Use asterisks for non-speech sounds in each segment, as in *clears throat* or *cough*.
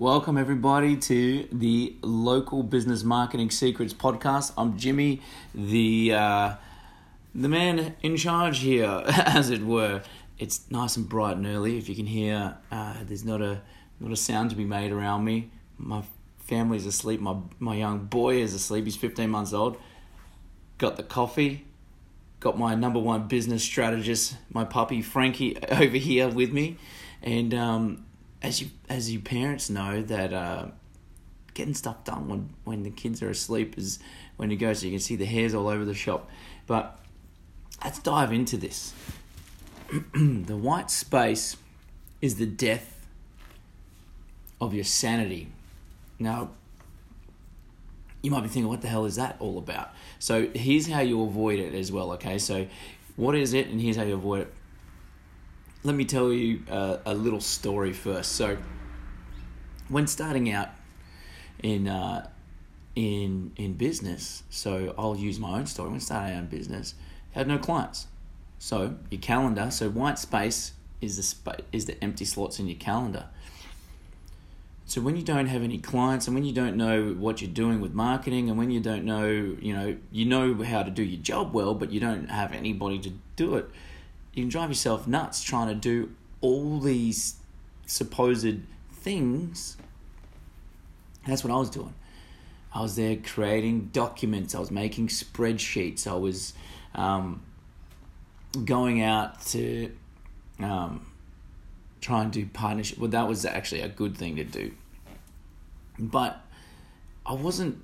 Welcome, everybody, to the Local Business Marketing Secrets podcast. I'm Jimmy, the uh, the man in charge here, *laughs* as it were. It's nice and bright and early. If you can hear, uh, there's not a not a sound to be made around me. My family's asleep. My my young boy is asleep. He's 15 months old. Got the coffee. Got my number one business strategist, my puppy Frankie, *laughs* over here with me, and um, as you as you parents know that uh, getting stuff done when when the kids are asleep is when you go so you can see the hairs all over the shop. But let's dive into this. *clears throat* the white space is the death of your sanity. Now, you might be thinking, what the hell is that all about? So here's how you avoid it as well. Okay, so what is it, and here's how you avoid it let me tell you a, a little story first. So, when starting out in uh, in in business, so I'll use my own story. When starting out in business, had no clients. So your calendar, so white space is the is the empty slots in your calendar. So when you don't have any clients and when you don't know what you're doing with marketing and when you don't know, you know, you know how to do your job well, but you don't have anybody to do it, you can drive yourself nuts trying to do all these supposed things. That's what I was doing. I was there creating documents. I was making spreadsheets. I was um, going out to um, try and do partnership. Well, that was actually a good thing to do. But I wasn't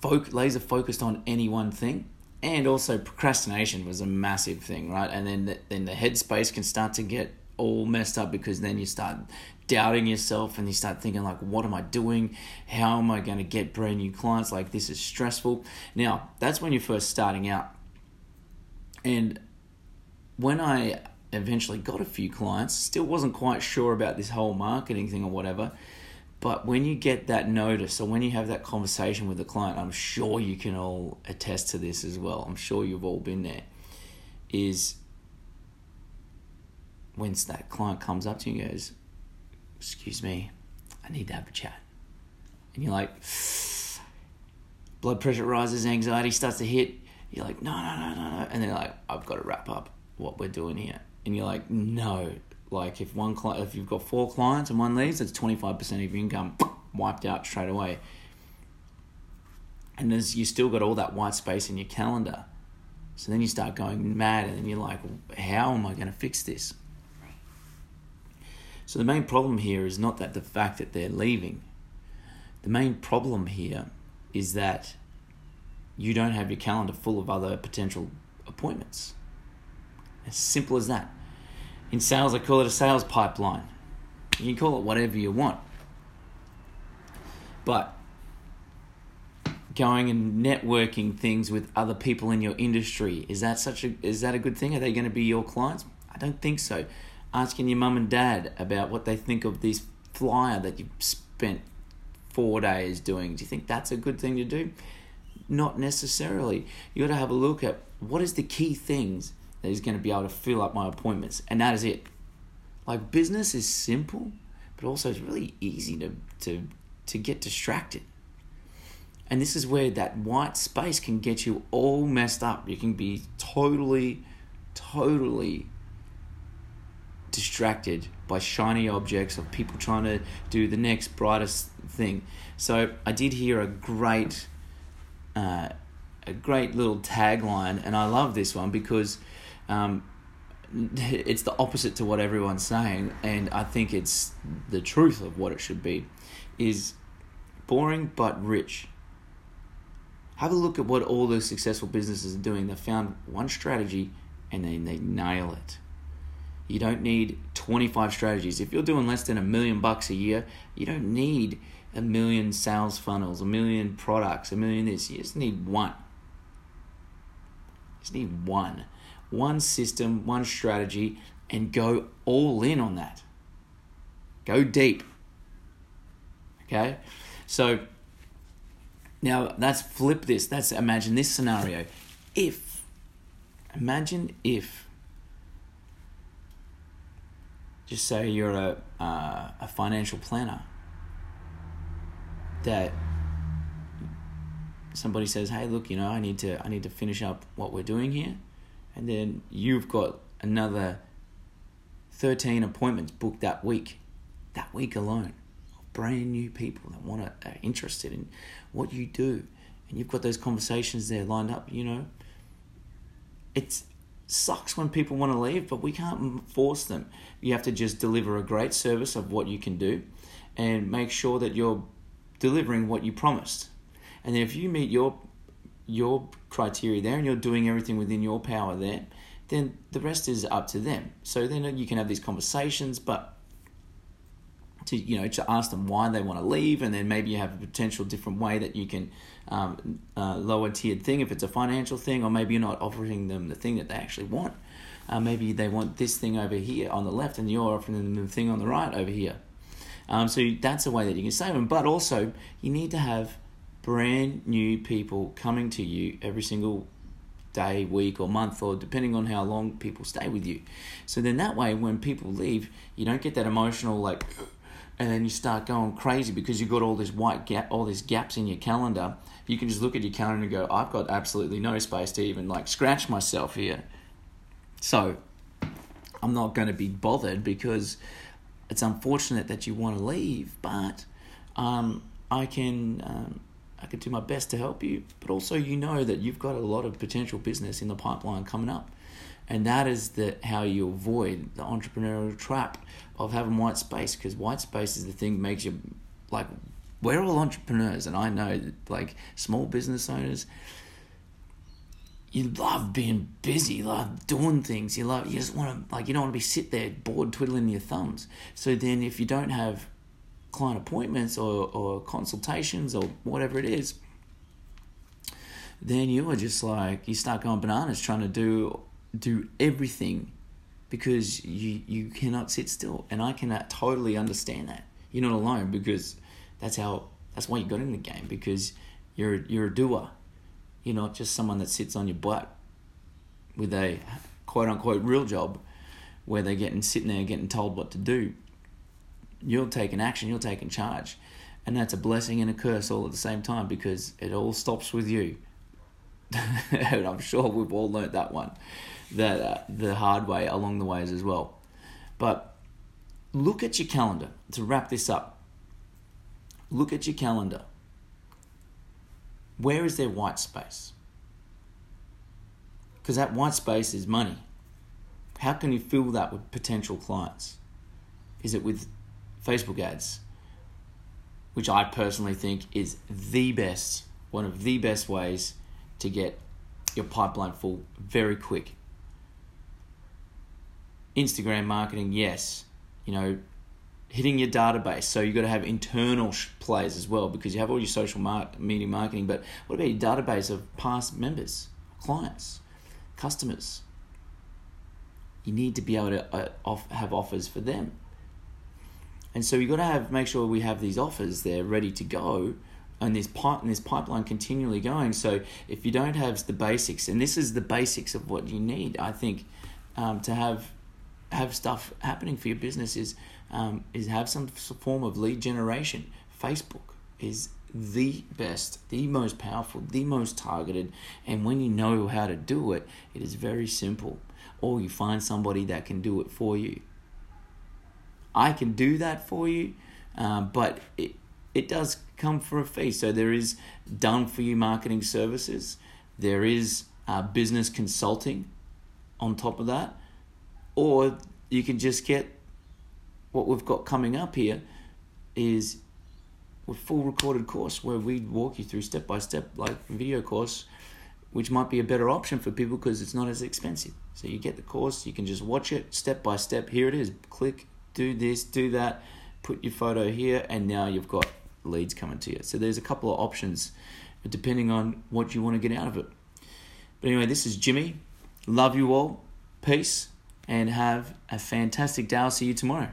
foc- laser focused on any one thing and also procrastination was a massive thing, right? And then the, then the headspace can start to get all messed up because then you start doubting yourself and you start thinking like what am i doing? How am i going to get brand new clients? Like this is stressful. Now that's when you're first starting out. And when i eventually got a few clients still wasn't quite sure about this whole marketing thing or whatever but when you get that notice or when you have that conversation with the client, I'm sure you can all attest to this as well. I'm sure you've all been there. Is when that client comes up to you and goes, Excuse me, I need to have a chat. And you're like, blood pressure rises, anxiety starts to hit. You're like, no, no, no, no, no. And they're like, I've got to wrap up what we're doing here. And you're like, no, like if one client, if you've got four clients and one leaves, that's twenty five percent of your income *clears throat* wiped out straight away. And there's you still got all that white space in your calendar. So then you start going mad, and then you're like, how am I going to fix this? So the main problem here is not that the fact that they're leaving. The main problem here is that you don't have your calendar full of other potential appointments. As simple as that. In sales, I call it a sales pipeline. You can call it whatever you want. But going and networking things with other people in your industry, is that such a is that a good thing? Are they going to be your clients? I don't think so. Asking your mum and dad about what they think of this flyer that you've spent four days doing. Do you think that's a good thing to do? Not necessarily. You got to have a look at what is the key things that is going to be able to fill up my appointments, and that is it. Like business is simple, but also it's really easy to to to get distracted. And this is where that white space can get you all messed up. You can be totally, totally distracted by shiny objects of people trying to do the next brightest thing. So I did hear a great, uh, a great little tagline, and I love this one because um, *laughs* it's the opposite to what everyone's saying, and I think it's the truth of what it should be. Is boring but rich. Have a look at what all those successful businesses are doing. They found one strategy and then they nail it. You don't need 25 strategies. If you're doing less than a million bucks a year, you don't need a million sales funnels, a million products, a million this. You just need one. You just need one one system, one strategy, and go all in on that. Go deep. Okay? So now let's flip this. Let's imagine this scenario. If, imagine if, just say you're a, uh, a financial planner that somebody says, "Hey, look, you know, I need to I need to finish up what we're doing here," and then you've got another thirteen appointments booked that week, that week alone, Of brand new people that want to are interested in what you do, and you've got those conversations there lined up. You know, it sucks when people want to leave, but we can't force them. You have to just deliver a great service of what you can do, and make sure that you're delivering what you promised. And then if you meet your your criteria there and you're doing everything within your power there, then the rest is up to them. So then you can have these conversations, but to you know to ask them why they want to leave, and then maybe you have a potential different way that you can um, uh, lower tiered thing if it's a financial thing, or maybe you're not offering them the thing that they actually want. Uh, maybe they want this thing over here on the left, and you're offering them the thing on the right over here. Um, so that's a way that you can save them. But also, you need to have brand new people coming to you every single day, week, or month, or depending on how long people stay with you. So then that way, when people leave, you don't get that emotional like, and then you start going crazy because you've got all this white gap, all these gaps in your calendar. You can just look at your calendar and go, I've got absolutely no space to even like scratch myself here. So I'm not going to be bothered because it's unfortunate that you want to leave, but um, I can. Um, I can do my best to help you, but also you know that you've got a lot of potential business in the pipeline coming up. And that is the how you avoid the entrepreneurial trap of having white space because white space is the thing that makes you like we're all entrepreneurs and I know that like small business owners you love being busy, you love doing things, you love you just want to like you don't want to be sit there bored twiddling your thumbs. So then if you don't have client appointments or, or consultations or whatever it is, then you are just like you start going bananas trying to do do everything because you you cannot sit still and I cannot totally understand that. You're not alone because that's how that's why you got in the game because you're you're a doer. You're not just someone that sits on your butt with a quote unquote real job where they're getting sitting there getting told what to do you're taking action, you're taking charge. And that's a blessing and a curse all at the same time because it all stops with you. *laughs* and I'm sure we've all learnt that one, that uh, the hard way along the ways as well. But look at your calendar to wrap this up. Look at your calendar. Where is there white space? Because that white space is money. How can you fill that with potential clients? Is it with Facebook ads, which I personally think is the best, one of the best ways to get your pipeline full very quick. Instagram marketing, yes, you know, hitting your database. So you've got to have internal plays as well because you have all your social media marketing. But what about your database of past members, clients, customers? You need to be able to uh, off, have offers for them. And so we've got to have make sure we have these offers there ready to go and this pipe and this pipeline continually going. So if you don't have the basics, and this is the basics of what you need, I think, um, to have have stuff happening for your business is um, is have some form of lead generation. Facebook is the best, the most powerful, the most targeted, and when you know how to do it, it is very simple. Or you find somebody that can do it for you. I can do that for you, uh, but it, it does come for a fee. So there is done for you marketing services, there is uh, business consulting on top of that, or you can just get what we've got coming up here is a full recorded course where we walk you through step by step like video course which might be a better option for people because it's not as expensive. So you get the course you can just watch it step by step. Here it is. Click do this, do that, put your photo here, and now you've got leads coming to you. So there's a couple of options depending on what you want to get out of it. But anyway, this is Jimmy. Love you all. Peace and have a fantastic day. I'll see you tomorrow.